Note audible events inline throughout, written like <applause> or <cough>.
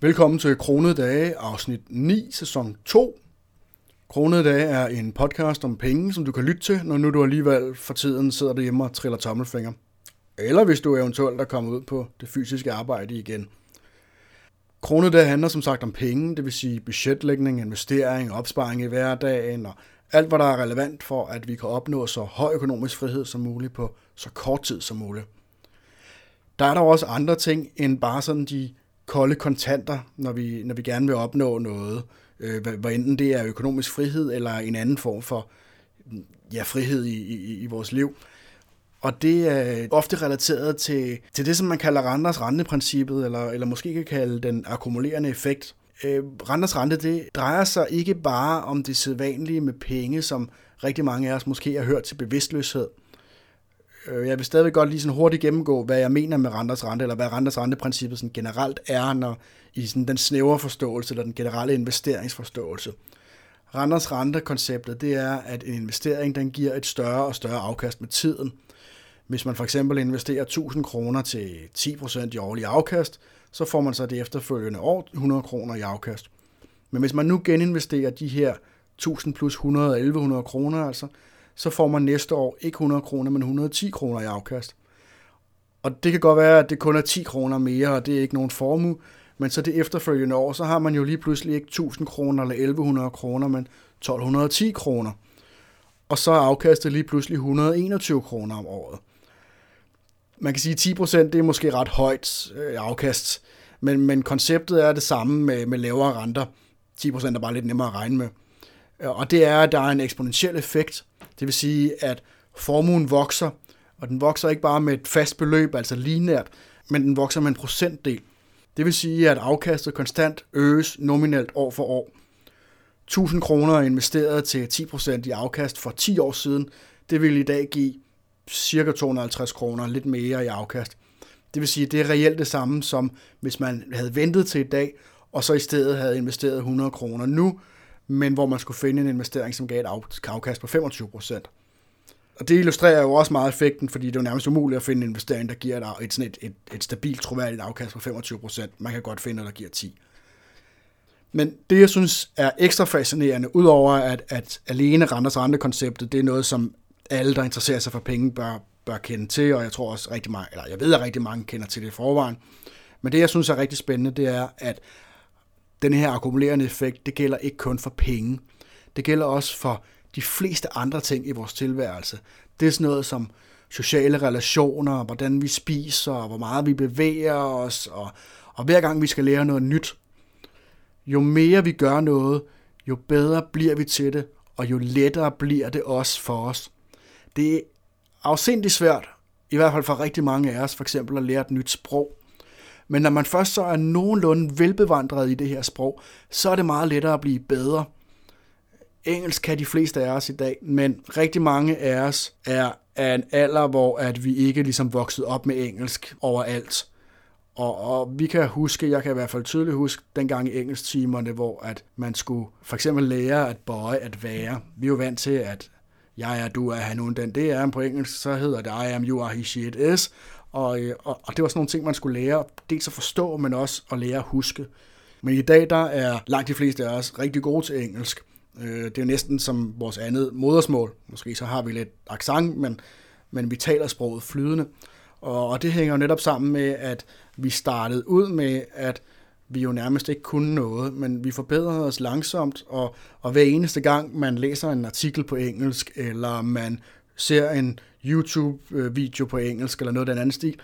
Velkommen til Kronede Dage, afsnit 9, sæson 2. Kronede Dage er en podcast om penge, som du kan lytte til, når nu du alligevel for tiden sidder derhjemme og triller tommelfinger. Eller hvis du eventuelt er kommet ud på det fysiske arbejde igen. Kronede Dage handler som sagt om penge, det vil sige budgetlægning, investering, opsparing i hverdagen og alt, hvad der er relevant for, at vi kan opnå så høj økonomisk frihed som muligt på så kort tid som muligt. Der er der også andre ting end bare sådan de kolde kontanter, når vi, når vi gerne vil opnå noget. Øh, hvad enten det er økonomisk frihed eller en anden form for ja, frihed i, i, i vores liv. Og det er ofte relateret til, til det, som man kalder renters renteprincippet, eller, eller måske kan kalde den akkumulerende effekt. Øh, renters rente, det drejer sig ikke bare om det sædvanlige med penge, som rigtig mange af os måske har hørt til bevidstløshed. Øh, jeg vil stadigvæk godt lige sådan hurtigt gennemgå, hvad jeg mener med renters rente, eller hvad renters renteprincippet sådan generelt er, når i sådan den snævre forståelse, eller den generelle investeringsforståelse. Renters rente-konceptet, det er, at en investering, den giver et større og større afkast med tiden. Hvis man for eksempel investerer 1000 kroner til 10% i årlig afkast, så får man så det efterfølgende år 100 kroner i afkast. Men hvis man nu geninvesterer de her 1000 plus 100 1100 kroner, altså, så får man næste år ikke 100 kroner, men 110 kroner i afkast. Og det kan godt være, at det kun er 10 kroner mere, og det er ikke nogen formue, men så det efterfølgende år, så har man jo lige pludselig ikke 1000 kroner eller 1100 kroner, men 1210 kroner. Og så er afkastet lige pludselig 121 kroner om året. Man kan sige, at 10% det er måske ret højt øh, afkast, men, men konceptet er det samme med, med lavere renter. 10% er bare lidt nemmere at regne med. Og det er, at der er en eksponentiel effekt, det vil sige, at formuen vokser, og den vokser ikke bare med et fast beløb, altså lineært, men den vokser med en procentdel. Det vil sige, at afkastet konstant øges nominelt år for år. 1000 kroner investeret til 10% i afkast for 10 år siden, det vil i dag give ca. 250 kroner, lidt mere i afkast. Det vil sige, at det er reelt det samme som hvis man havde ventet til i dag, og så i stedet havde investeret 100 kroner nu, men hvor man skulle finde en investering, som gav et afkast på 25 procent. Og det illustrerer jo også meget effekten, fordi det er jo nærmest umuligt at finde en investering, der giver et, et, sådan et, et, et stabilt, troværdigt afkast på 25 procent. Man kan godt finde, der giver 10. Men det, jeg synes er ekstra fascinerende, udover at, at alene renters rentekonceptet, det er noget, som alle, der interesserer sig for penge, bør, bør kende til, og jeg tror også rigtig mange, eller jeg ved, at rigtig mange kender til det i forvejen. Men det, jeg synes er rigtig spændende, det er, at den her akkumulerende effekt, det gælder ikke kun for penge. Det gælder også for de fleste andre ting i vores tilværelse. Det er sådan noget som sociale relationer, hvordan vi spiser, hvor meget vi bevæger os, og, og hver gang vi skal lære noget nyt. Jo mere vi gør noget, jo bedre bliver vi til det, og jo lettere bliver det også for os. Det er afsindig svært, i hvert fald for rigtig mange af os, for eksempel at lære et nyt sprog. Men når man først så er nogenlunde velbevandret i det her sprog, så er det meget lettere at blive bedre. Engelsk kan de fleste af os i dag, men rigtig mange af os er af en alder, hvor at vi ikke ligesom vokset op med engelsk overalt. Og, og vi kan huske, jeg kan i hvert fald tydeligt huske, dengang i engelsktimerne, hvor at man skulle for eksempel lære at bøje at være. Vi er jo vant til, at jeg er, du er, han, hun, den, det er på engelsk, så hedder det I am, you are, he, she, it is. Og, øh, og, og det var sådan nogle ting, man skulle lære, dels at forstå, men også at lære at huske. Men i dag, der er langt de fleste af os rigtig gode til engelsk. Øh, det er næsten som vores andet modersmål. Måske så har vi lidt accent, men, men vi taler sproget flydende. Og, og det hænger jo netop sammen med, at vi startede ud med, at vi jo nærmest ikke kunne noget, men vi forbedrede os langsomt, og, og hver eneste gang man læser en artikel på engelsk, eller man ser en YouTube-video på engelsk eller noget af den anden stil,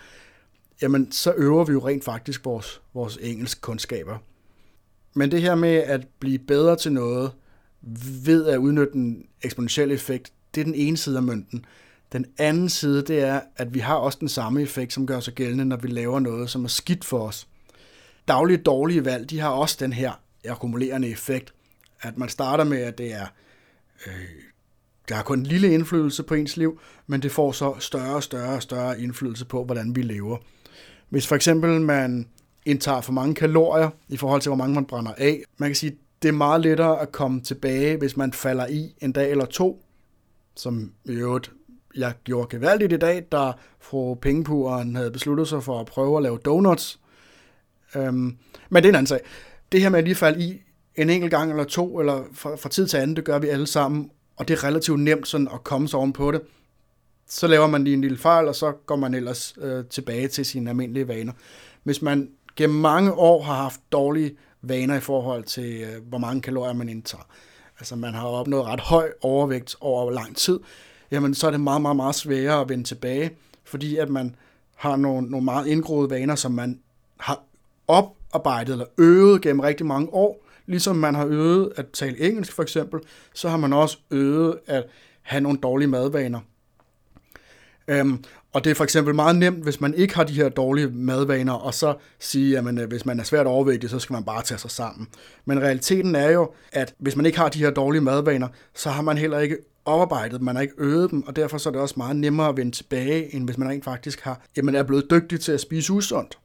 jamen så øver vi jo rent faktisk vores, vores engelsk kundskaber. Men det her med at blive bedre til noget ved at udnytte den eksponentielle effekt, det er den ene side af mønten. Den anden side, det er, at vi har også den samme effekt, som gør sig gældende, når vi laver noget, som er skidt for os. Daglige dårlige valg, de har også den her akkumulerende effekt, at man starter med, at det er øh, der har kun en lille indflydelse på ens liv, men det får så større og større og større indflydelse på, hvordan vi lever. Hvis for eksempel man indtager for mange kalorier i forhold til, hvor mange man brænder af, man kan sige, det er meget lettere at komme tilbage, hvis man falder i en dag eller to, som i øvrigt jeg gjorde gevaldigt i dag, da fru Pengepuren havde besluttet sig for at prøve at lave donuts. Øhm, men det er en anden sag. Det her med at lige falde i en enkelt gang eller to, eller fra, fra tid til anden, det gør vi alle sammen, og det er relativt nemt sådan at komme sig oven på det. Så laver man lige en lille fejl, og så går man ellers øh, tilbage til sine almindelige vaner. Hvis man gennem mange år har haft dårlige vaner i forhold til, øh, hvor mange kalorier man indtager, altså man har opnået ret høj overvægt over lang tid, jamen så er det meget, meget, meget sværere at vende tilbage, fordi at man har nogle, nogle meget indgroede vaner, som man har oparbejdet eller øvet gennem rigtig mange år, ligesom man har øvet at tale engelsk for eksempel, så har man også øvet at have nogle dårlige madvaner. Øhm, og det er for eksempel meget nemt, hvis man ikke har de her dårlige madvaner, og så sige, at øh, hvis man er svært overvægtig, så skal man bare tage sig sammen. Men realiteten er jo, at hvis man ikke har de her dårlige madvaner, så har man heller ikke oparbejdet, man har ikke øvet dem, og derfor så er det også meget nemmere at vende tilbage, end hvis man rent faktisk har, jamen er blevet dygtig til at spise usundt.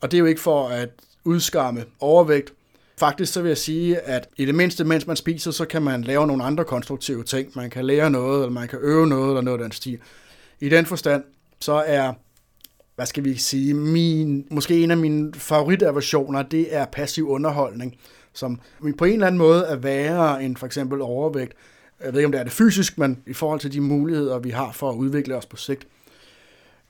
Og det er jo ikke for at udskamme overvægt. Faktisk så vil jeg sige, at i det mindste, mens man spiser, så kan man lave nogle andre konstruktive ting. Man kan lære noget, eller man kan øve noget, eller noget af den stil. I den forstand, så er, hvad skal vi sige, min, måske en af mine favoritaversioner, det er passiv underholdning, som på en eller anden måde er værre end for eksempel overvægt. Jeg ved ikke, om det er det fysisk, men i forhold til de muligheder, vi har for at udvikle os på sigt.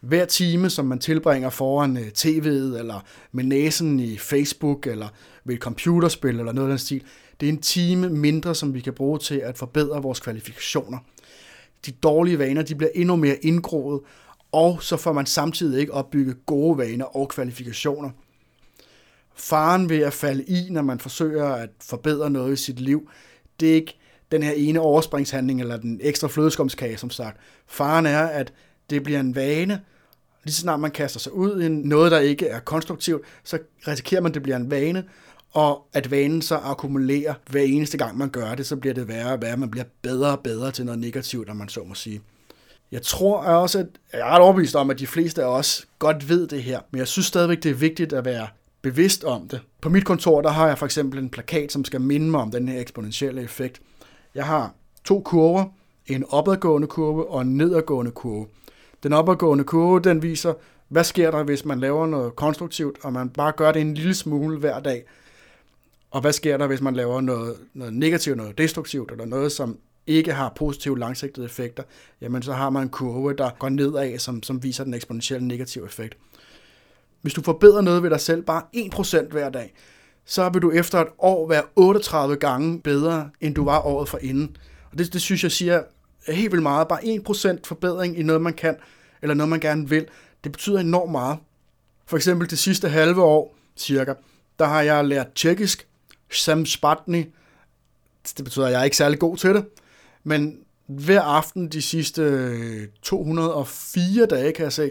Hver time, som man tilbringer foran øh, tv'et, eller med næsen i Facebook, eller ved et computerspil, eller noget af den stil, det er en time mindre, som vi kan bruge til at forbedre vores kvalifikationer de dårlige vaner, de bliver endnu mere indgroet, og så får man samtidig ikke opbygget gode vaner og kvalifikationer. Faren ved at falde i, når man forsøger at forbedre noget i sit liv, det er ikke den her ene overspringshandling eller den ekstra flødeskumskage, som sagt. Faren er, at det bliver en vane, lige så snart man kaster sig ud i noget, der ikke er konstruktivt, så risikerer man, at det bliver en vane, og at vanen så akkumulerer hver eneste gang, man gør det, så bliver det værre og værre. Man bliver bedre og bedre til noget negativt, når man så må sige. Jeg tror også, at jeg er ret overbevist om, at de fleste af os godt ved det her, men jeg synes stadigvæk, det er vigtigt at være bevidst om det. På mit kontor, der har jeg for eksempel en plakat, som skal minde mig om den her eksponentielle effekt. Jeg har to kurver, en opadgående kurve og en nedadgående kurve. Den opadgående kurve, den viser, hvad sker der, hvis man laver noget konstruktivt, og man bare gør det en lille smule hver dag. Og hvad sker der, hvis man laver noget, noget negativt, noget destruktivt, eller noget, som ikke har positive langsigtede effekter, jamen så har man en kurve, der går nedad, som, som viser den eksponentielle negative effekt. Hvis du forbedrer noget ved dig selv bare 1% hver dag, så vil du efter et år være 38 gange bedre, end du var året for inden. Og det, det synes jeg siger helt vildt meget. Bare 1% forbedring i noget, man kan, eller noget, man gerne vil, det betyder enormt meget. For eksempel det sidste halve år, cirka, der har jeg lært tjekkisk, samspatni, Det betyder, at jeg er ikke særlig god til det. Men hver aften de sidste øh, 204 dage, kan jeg se,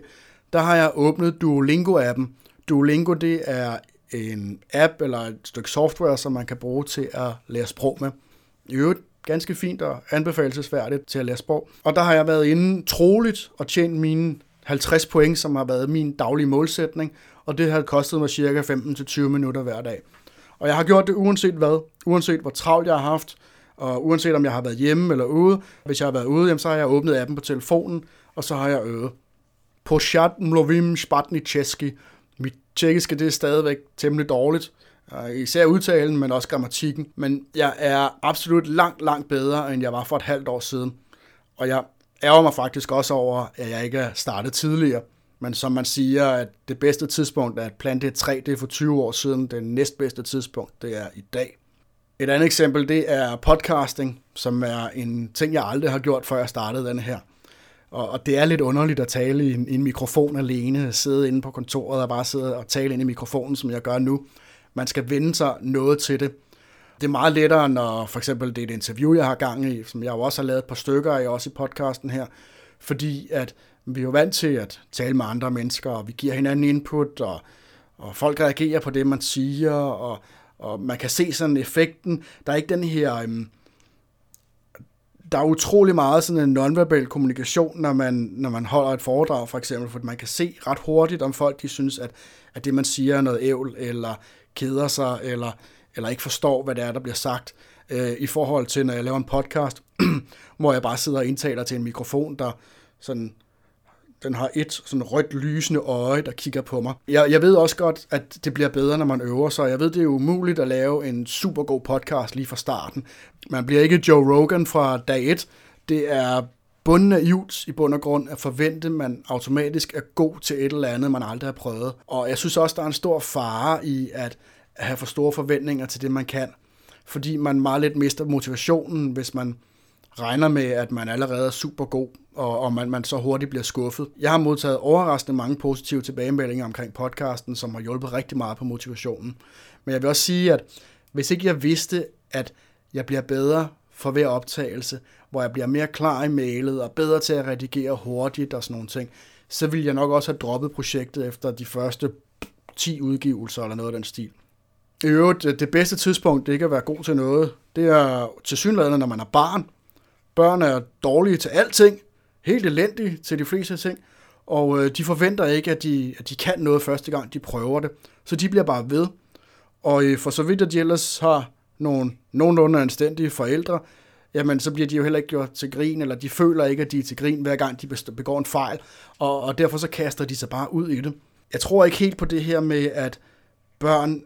der har jeg åbnet Duolingo-appen. Duolingo, det er en app eller et stykke software, som man kan bruge til at lære sprog med. I øvrigt ganske fint og anbefalesværdigt til at læse sprog. Og der har jeg været inde troligt og tjent mine 50 point, som har været min daglige målsætning, og det har kostet mig cirka 15-20 minutter hver dag. Og jeg har gjort det uanset hvad, uanset hvor travlt jeg har haft, og uanset om jeg har været hjemme eller ude. Hvis jeg har været ude, jamen, så har jeg åbnet appen på telefonen, og så har jeg øvet. På chat mlovim spatni. Mit tjekkiske det er stadigvæk temmelig dårligt. Øh, især udtalen, men også grammatikken. Men jeg er absolut langt, langt bedre, end jeg var for et halvt år siden. Og jeg ærger mig faktisk også over, at jeg ikke er startet tidligere. Men som man siger, at det bedste tidspunkt at plante et træ, det er for 20 år siden. Det næstbedste tidspunkt, det er i dag. Et andet eksempel, det er podcasting, som er en ting, jeg aldrig har gjort, før jeg startede den her. Og, og det er lidt underligt at tale i en, i en mikrofon alene, sidde inde på kontoret og bare sidde og tale ind i mikrofonen, som jeg gør nu. Man skal vende sig noget til det. Det er meget lettere, når for eksempel det er et interview, jeg har gang i, som jeg jo også har lavet et par stykker af, også i podcasten her, fordi at vi er jo vant til at tale med andre mennesker, og vi giver hinanden input, og, og folk reagerer på det, man siger, og, og man kan se sådan effekten. Der er ikke den her... Øhm, der er utrolig meget sådan en nonverbal kommunikation, når man, når man holder et foredrag, for eksempel, for man kan se ret hurtigt, om folk de synes, at, at det, man siger, er noget ævl, eller keder sig, eller, eller ikke forstår, hvad det er, der bliver sagt, øh, i forhold til, når jeg laver en podcast, <clears throat> hvor jeg bare sidder og indtaler til en mikrofon, der sådan Den har et sådan rødt lysende øje, der kigger på mig. Jeg, jeg ved også godt, at det bliver bedre, når man øver sig. Jeg ved, det er umuligt at lave en super god podcast lige fra starten. Man bliver ikke Joe Rogan fra dag 1. Det er bunden naivt i bund og grund at forvente, at man automatisk er god til et eller andet, man aldrig har prøvet. Og jeg synes også, der er en stor fare i at have for store forventninger til det, man kan. Fordi man meget lidt mister motivationen, hvis man regner med, at man allerede er super god, og, og man, man så hurtigt bliver skuffet. Jeg har modtaget overraskende mange positive tilbagemeldinger omkring podcasten, som har hjulpet rigtig meget på motivationen. Men jeg vil også sige, at hvis ikke jeg vidste, at jeg bliver bedre for hver optagelse, hvor jeg bliver mere klar i mailet og bedre til at redigere hurtigt og sådan nogle ting, så ville jeg nok også have droppet projektet efter de første 10 udgivelser eller noget af den stil. I øvrigt, øh, det bedste tidspunkt, det ikke at være god til noget, det er til synligheden, når man er barn. Børn er dårlige til alting, helt elendige til de fleste ting, og øh, de forventer ikke, at de, at de kan noget første gang, de prøver det. Så de bliver bare ved. Og øh, for så vidt, at de ellers har nogle nogenlunde anstændige forældre, jamen så bliver de jo heller ikke gjort til grin, eller de føler ikke, at de er til grin, hver gang de begår en fejl, og, og derfor så kaster de sig bare ud i det. Jeg tror ikke helt på det her med, at børn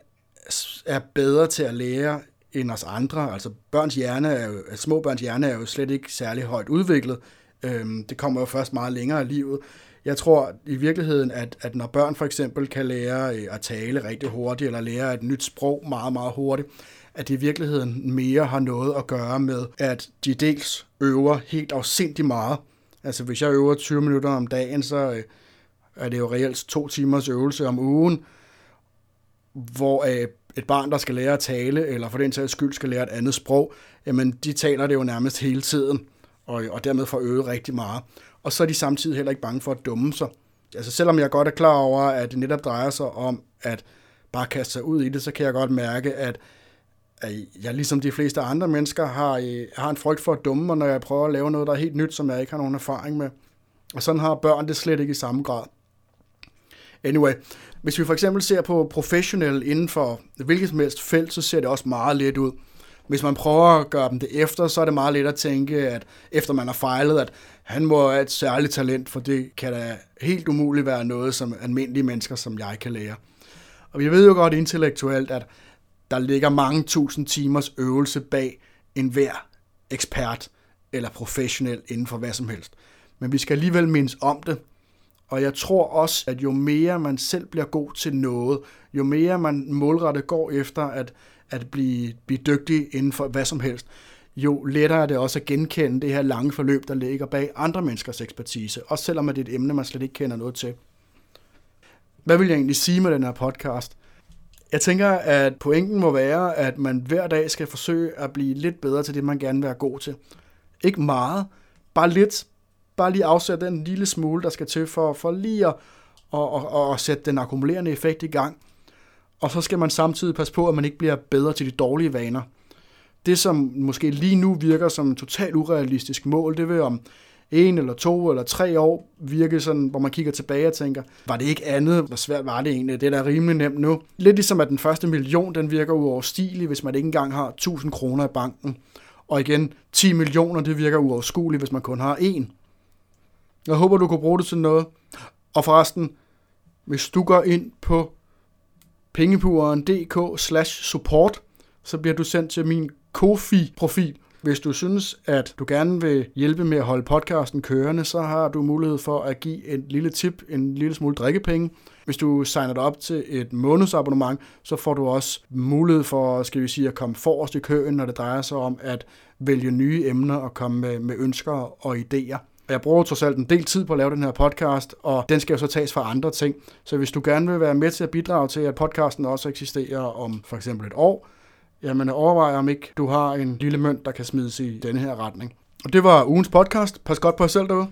er bedre til at lære end os andre. Altså børns hjerne er jo, altså, små børns hjerne er jo slet ikke særlig højt udviklet. Øhm, det kommer jo først meget længere i livet. Jeg tror i virkeligheden, at, at når børn for eksempel kan lære øh, at tale rigtig hurtigt, eller lære et nyt sprog meget, meget hurtigt, at det i virkeligheden mere har noget at gøre med, at de dels øver helt afsindig meget. Altså hvis jeg øver 20 minutter om dagen, så øh, er det jo reelt to timers øvelse om ugen, hvor øh, et barn, der skal lære at tale, eller for den sags skyld skal lære et andet sprog, jamen de taler det jo nærmest hele tiden, og, og dermed får øvet rigtig meget. Og så er de samtidig heller ikke bange for at dumme sig. Altså selvom jeg godt er klar over, at det netop drejer sig om at bare kaste sig ud i det, så kan jeg godt mærke, at jeg ligesom de fleste andre mennesker har, øh, har en frygt for at dumme mig, når jeg prøver at lave noget, der er helt nyt, som jeg ikke har nogen erfaring med. Og sådan har børn det slet ikke i samme grad. Anyway, hvis vi for eksempel ser på professionelle inden for hvilket som helst felt, så ser det også meget let ud. Hvis man prøver at gøre dem det efter, så er det meget let at tænke, at efter man har fejlet, at han må have et særligt talent, for det kan da helt umuligt være noget, som almindelige mennesker som jeg kan lære. Og vi ved jo godt intellektuelt, at der ligger mange tusind timers øvelse bag enhver ekspert eller professionel inden for hvad som helst. Men vi skal alligevel mindes om det, og jeg tror også, at jo mere man selv bliver god til noget, jo mere man målrettet går efter at, at blive, blive dygtig inden for hvad som helst, jo lettere er det også at genkende det her lange forløb, der ligger bag andre menneskers ekspertise, også selvom det er et emne, man slet ikke kender noget til. Hvad vil jeg egentlig sige med den her podcast? Jeg tænker, at pointen må være, at man hver dag skal forsøge at blive lidt bedre til det, man gerne vil være god til. Ikke meget, bare lidt. Bare lige afsætte den lille smule, der skal til for, for lige at og, og, og sætte den akkumulerende effekt i gang. Og så skal man samtidig passe på, at man ikke bliver bedre til de dårlige vaner. Det, som måske lige nu virker som et totalt urealistisk mål, det vil om en eller to eller tre år virke sådan, hvor man kigger tilbage og tænker, var det ikke andet? Hvor svært var det egentlig? Det er da rimelig nemt nu. Lidt ligesom at den første million, den virker uoverstigelig, hvis man ikke engang har 1000 kroner i banken. Og igen, 10 millioner, det virker uoverskueligt, hvis man kun har en. Jeg håber, du kunne bruge det til noget. Og forresten, hvis du går ind på pengepuren.dk slash support, så bliver du sendt til min Kofi-profil, hvis du synes, at du gerne vil hjælpe med at holde podcasten kørende, så har du mulighed for at give et lille tip, en lille smule drikkepenge. Hvis du signer dig op til et månedsabonnement, så får du også mulighed for, skal vi sige, at komme forrest i køen, når det drejer sig om at vælge nye emner og komme med, med ønsker og idéer. Jeg bruger trods alt en del tid på at lave den her podcast, og den skal jo så tages fra andre ting. Så hvis du gerne vil være med til at bidrage til, at podcasten også eksisterer om for eksempel et år, jamen overvej om ikke du har en lille mønt, der kan smides i denne her retning. Og det var ugens podcast. Pas godt på jer selv derude.